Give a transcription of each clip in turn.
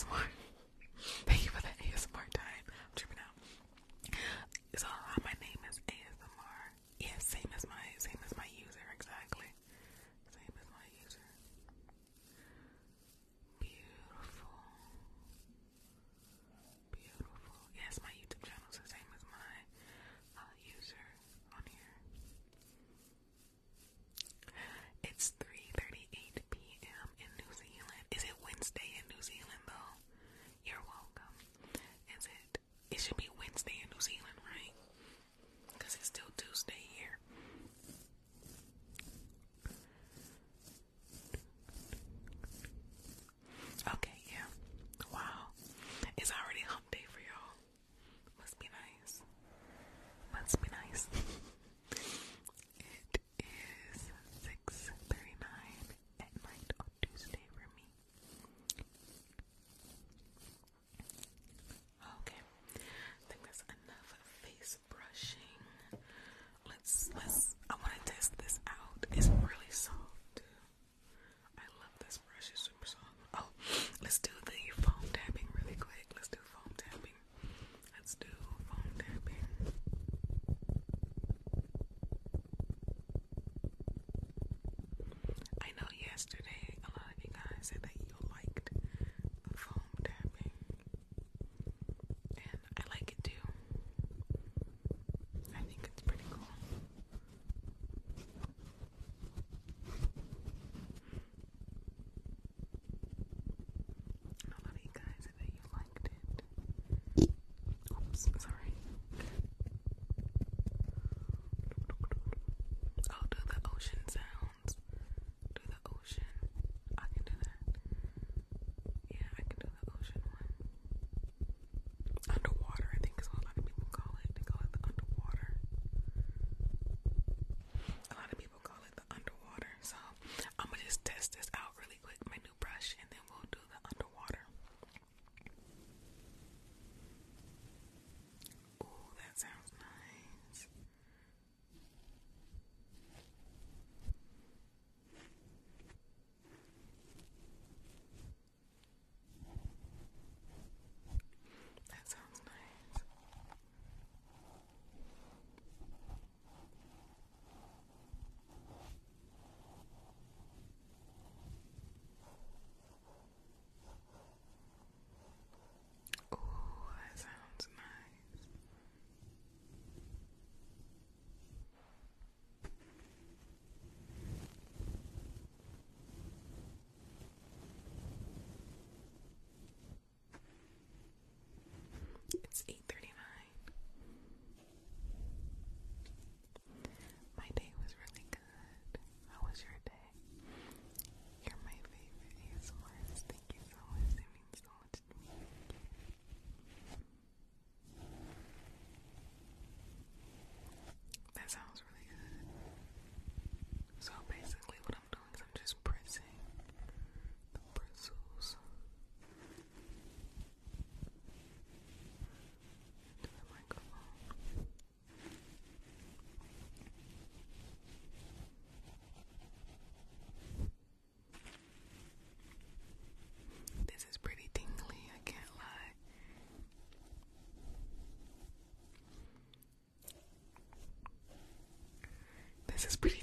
ASMR. yesterday, a lot of you guys said that this, this, this This is pretty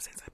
since I've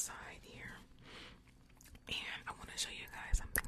side here, and I want to show you guys something.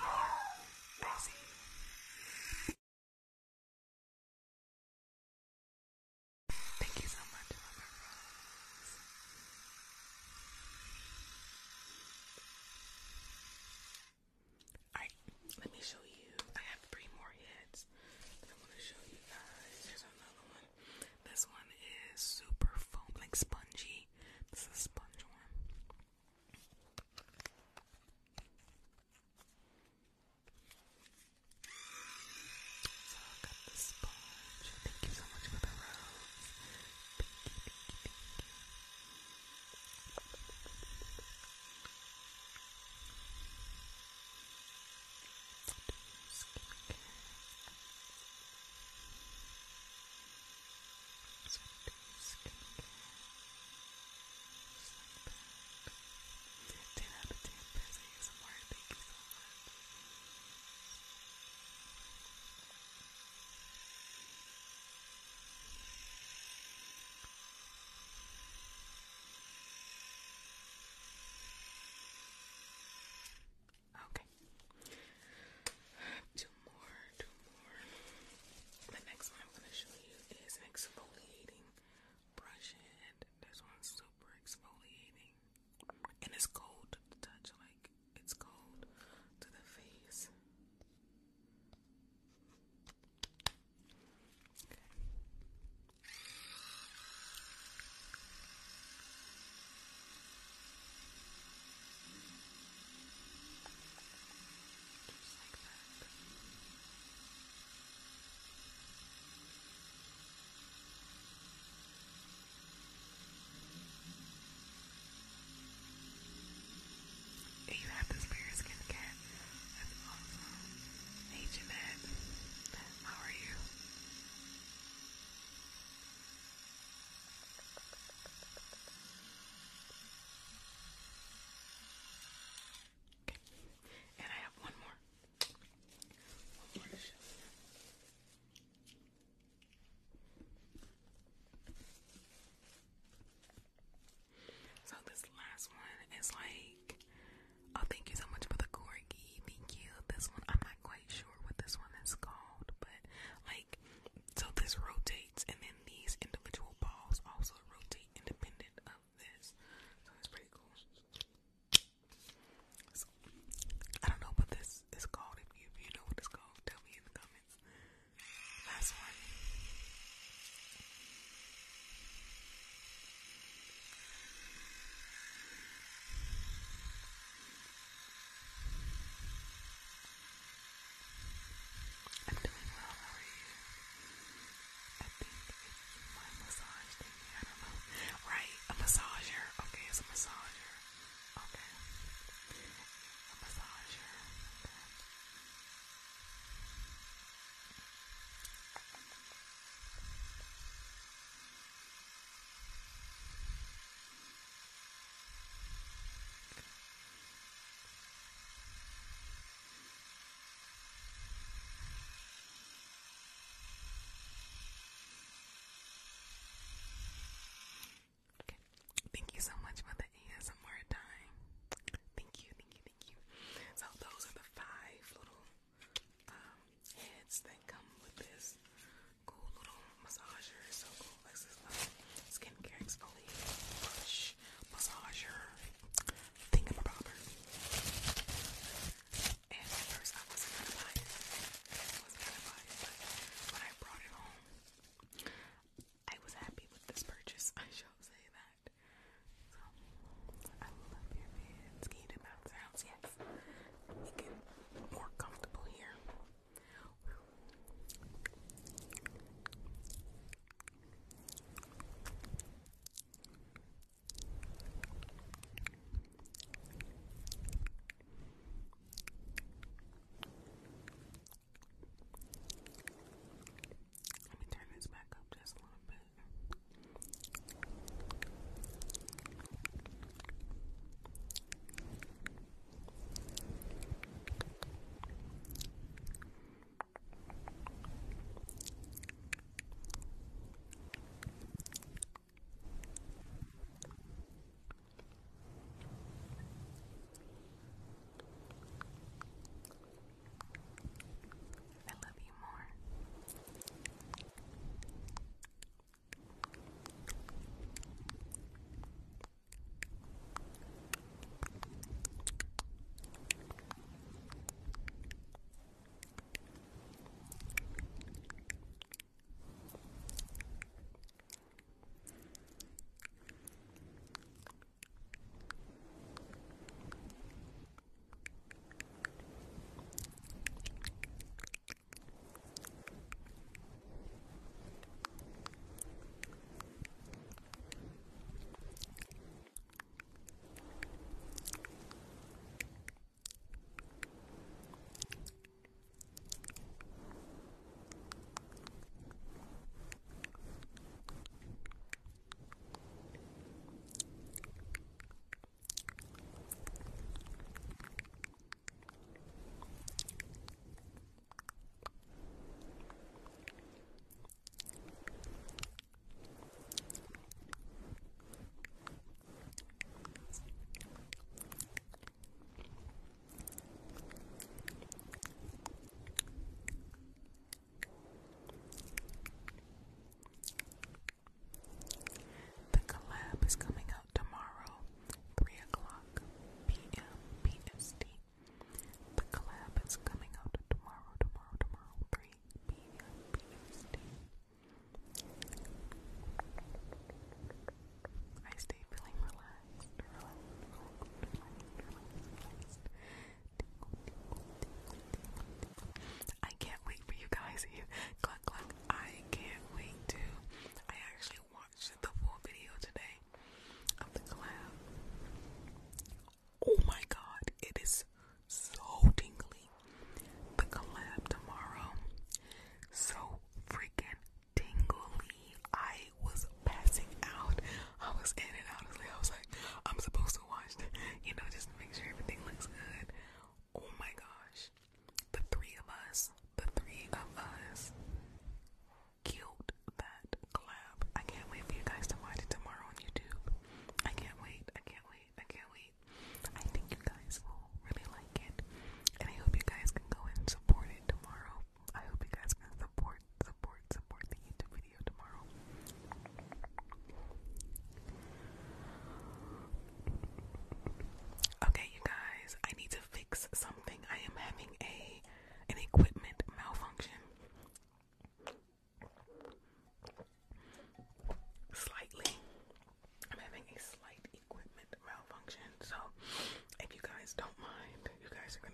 I see crazy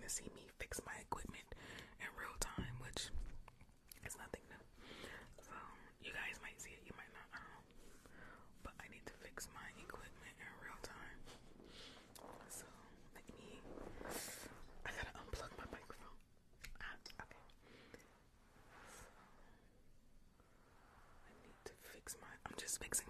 see me fix my equipment in real time, which is nothing new. So you guys might see it, you might not, I don't know. But I need to fix my equipment in real time. So let me I gotta unplug my microphone. Ah, okay. So I need to fix my I'm just fixing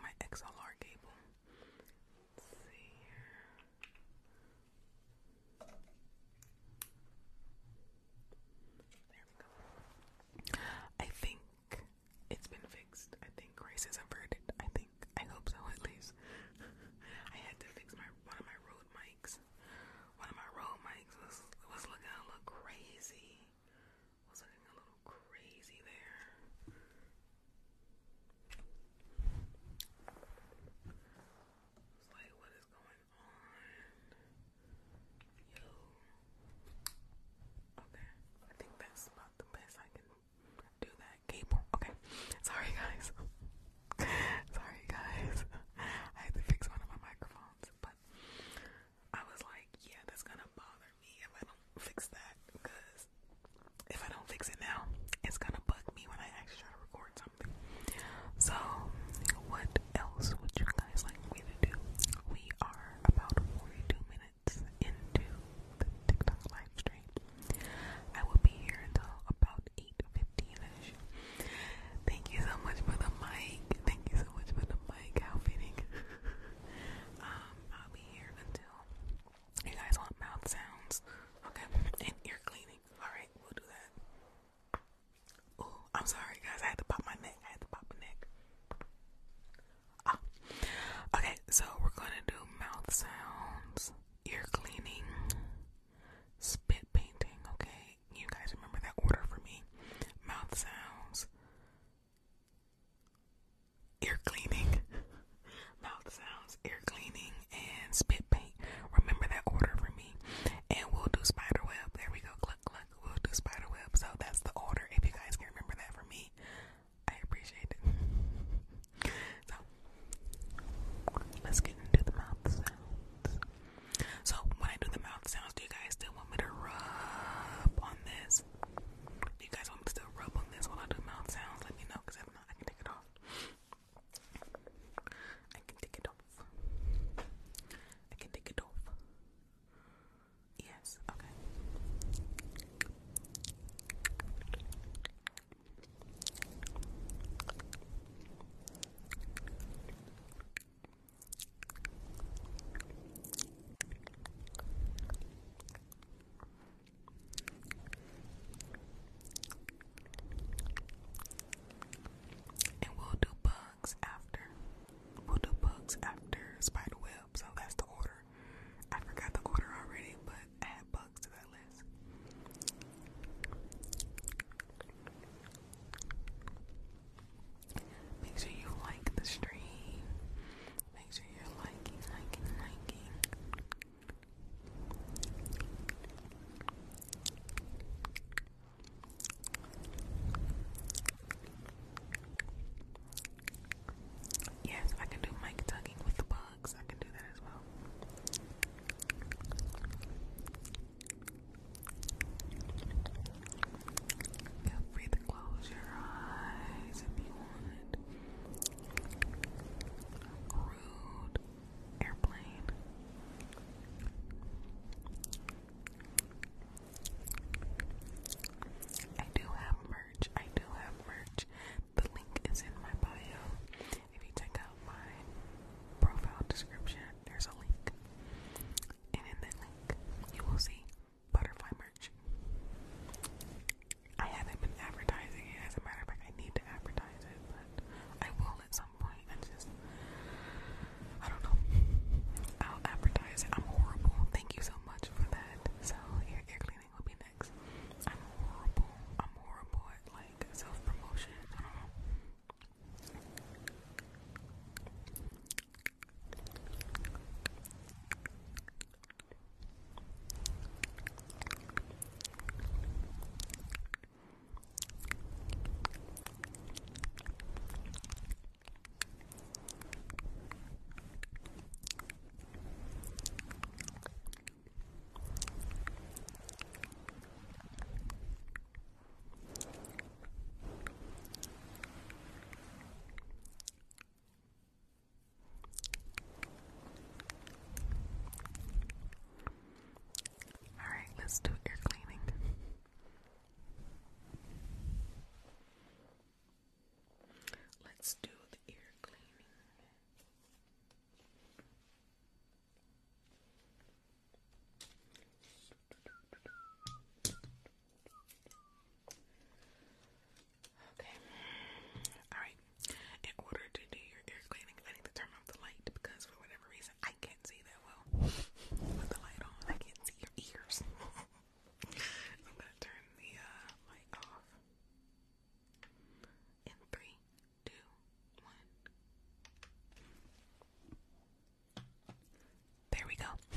There we go.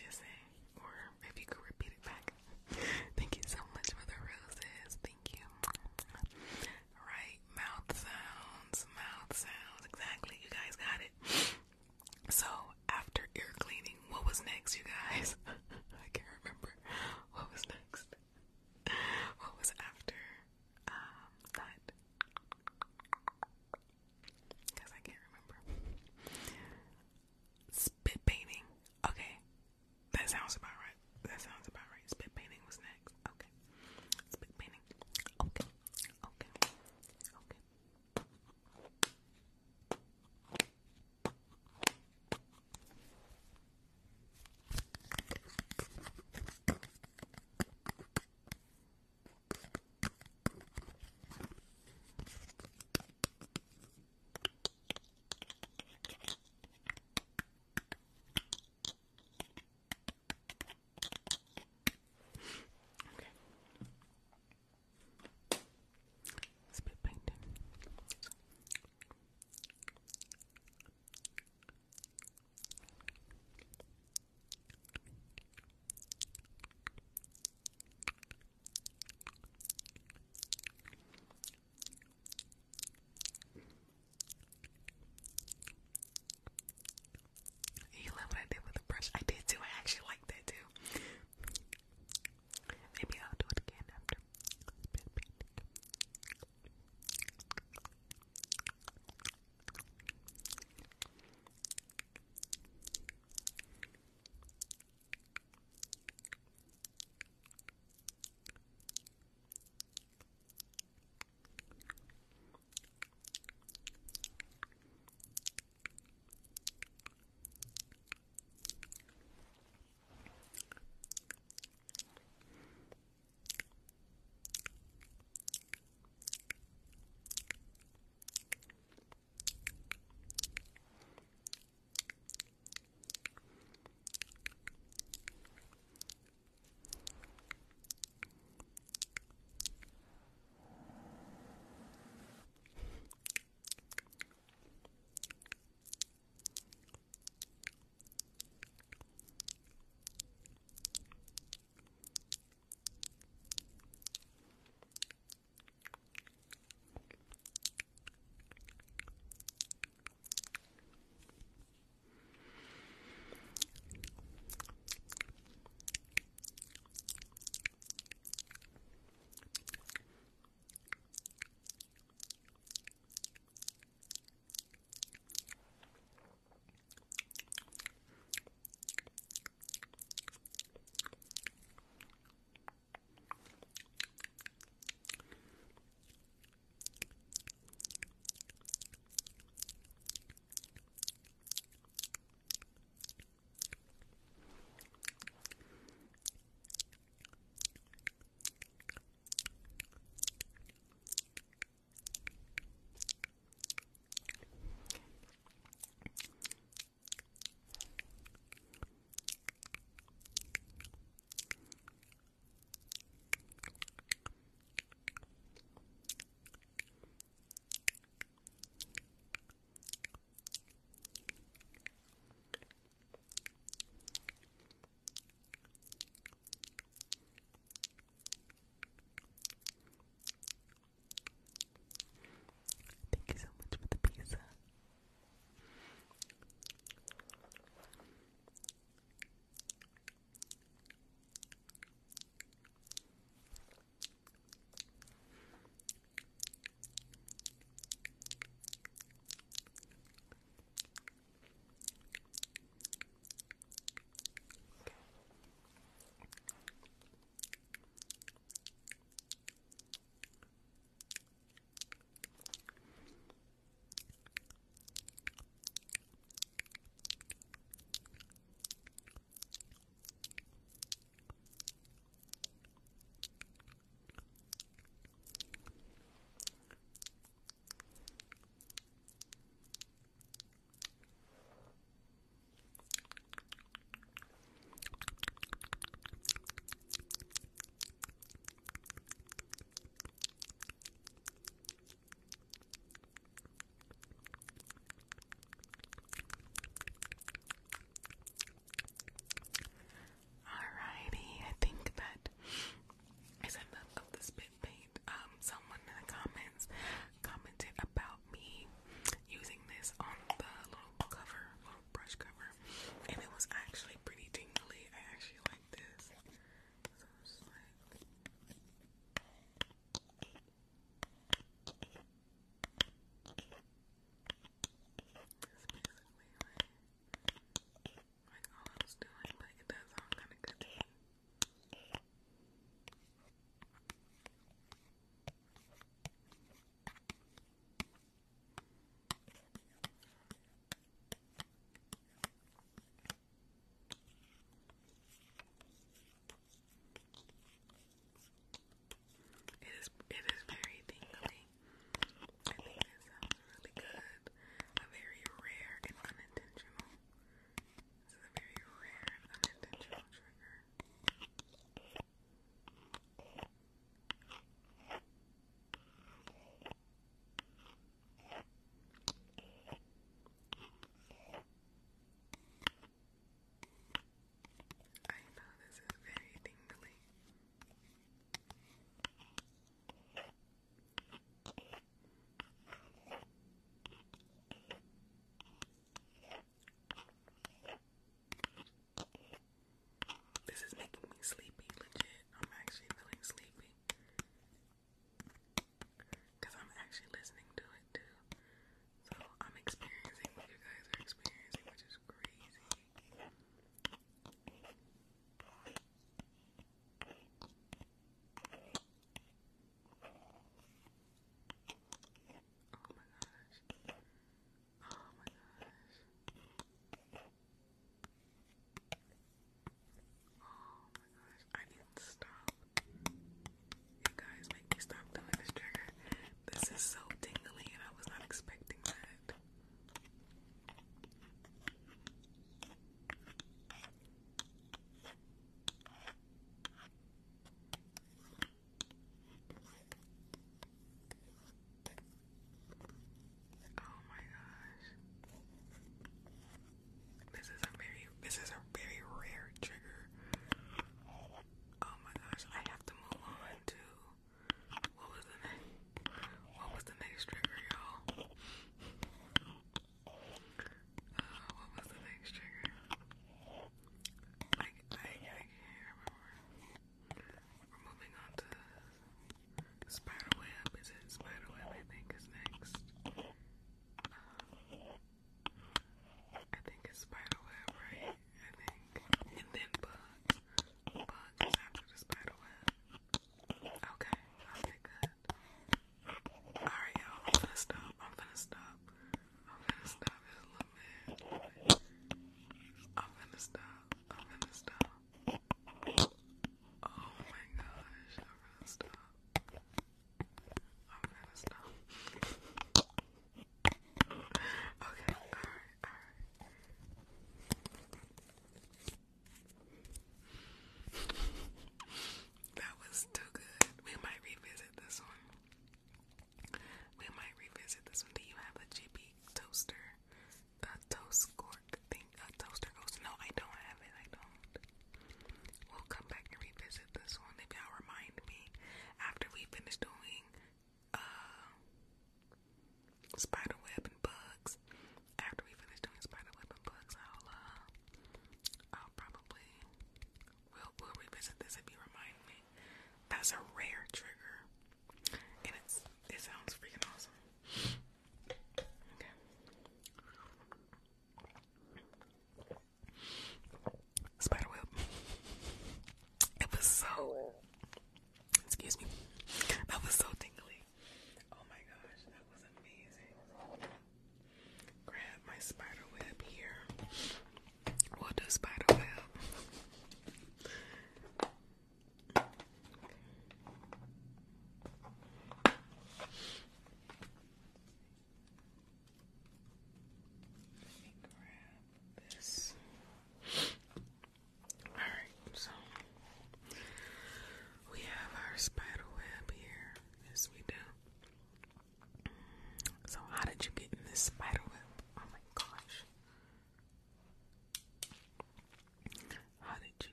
noches. ¿eh? sounds about Do I actually like this is making me sleepy,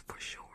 for sure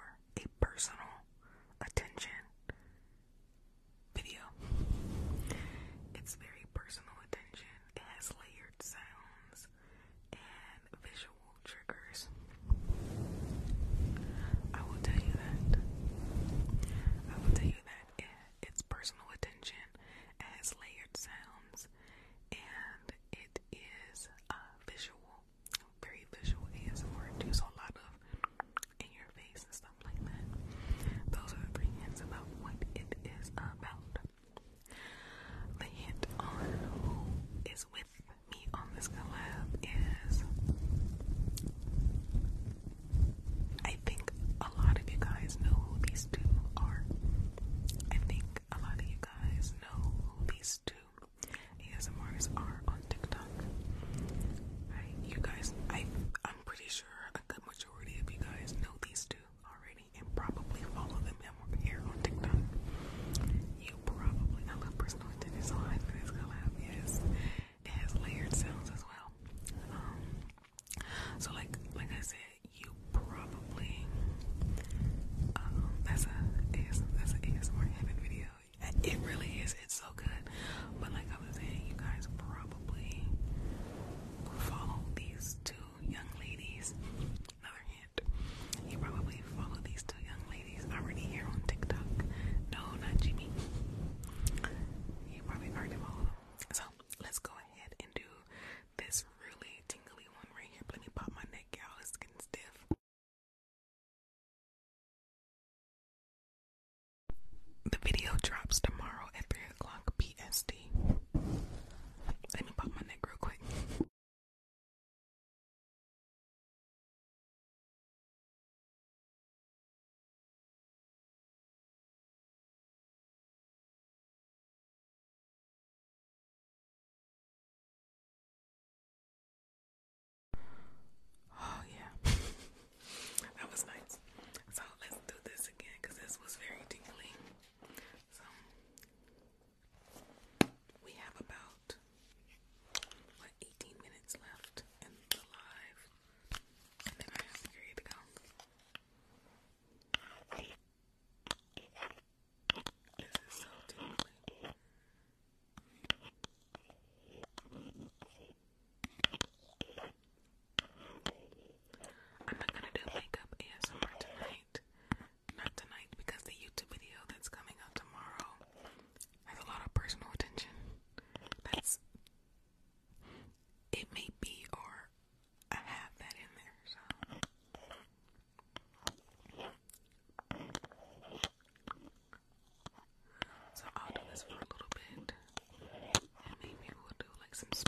some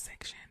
section.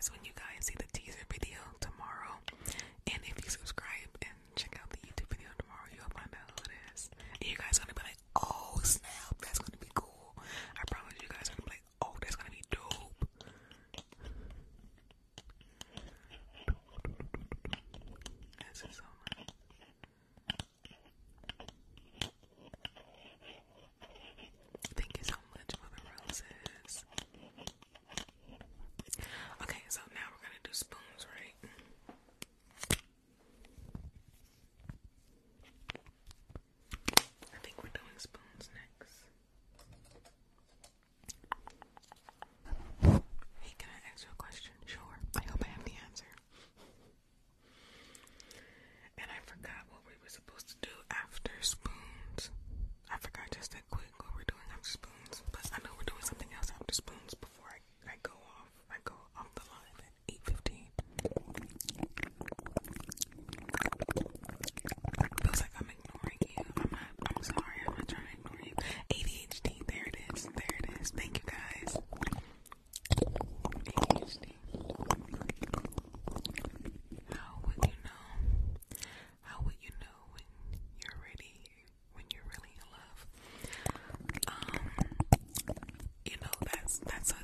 guys when you guys see the teaser video tomorrow. And if you subscribe, that's a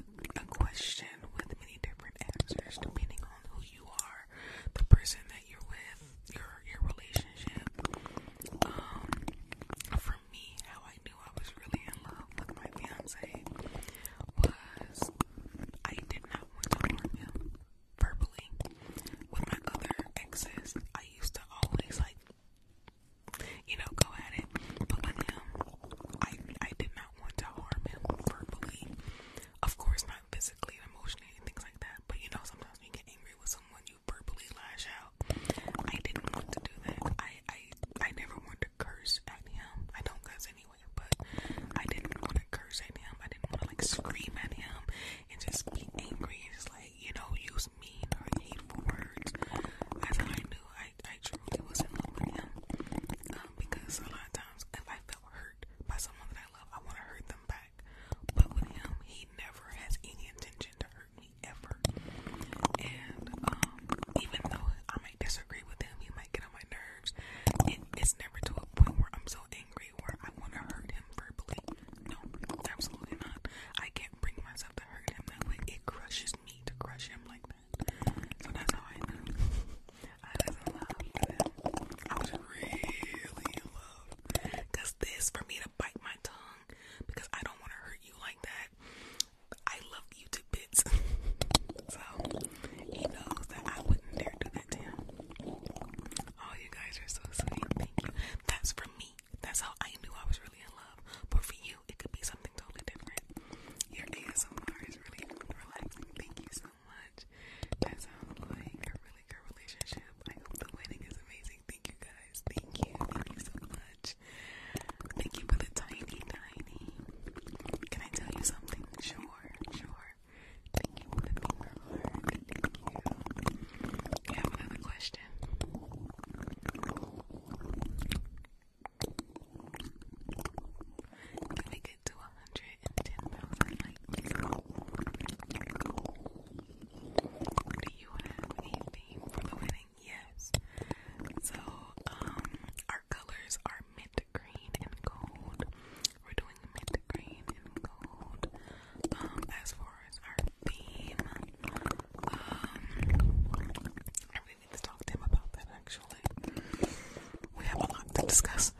discuss.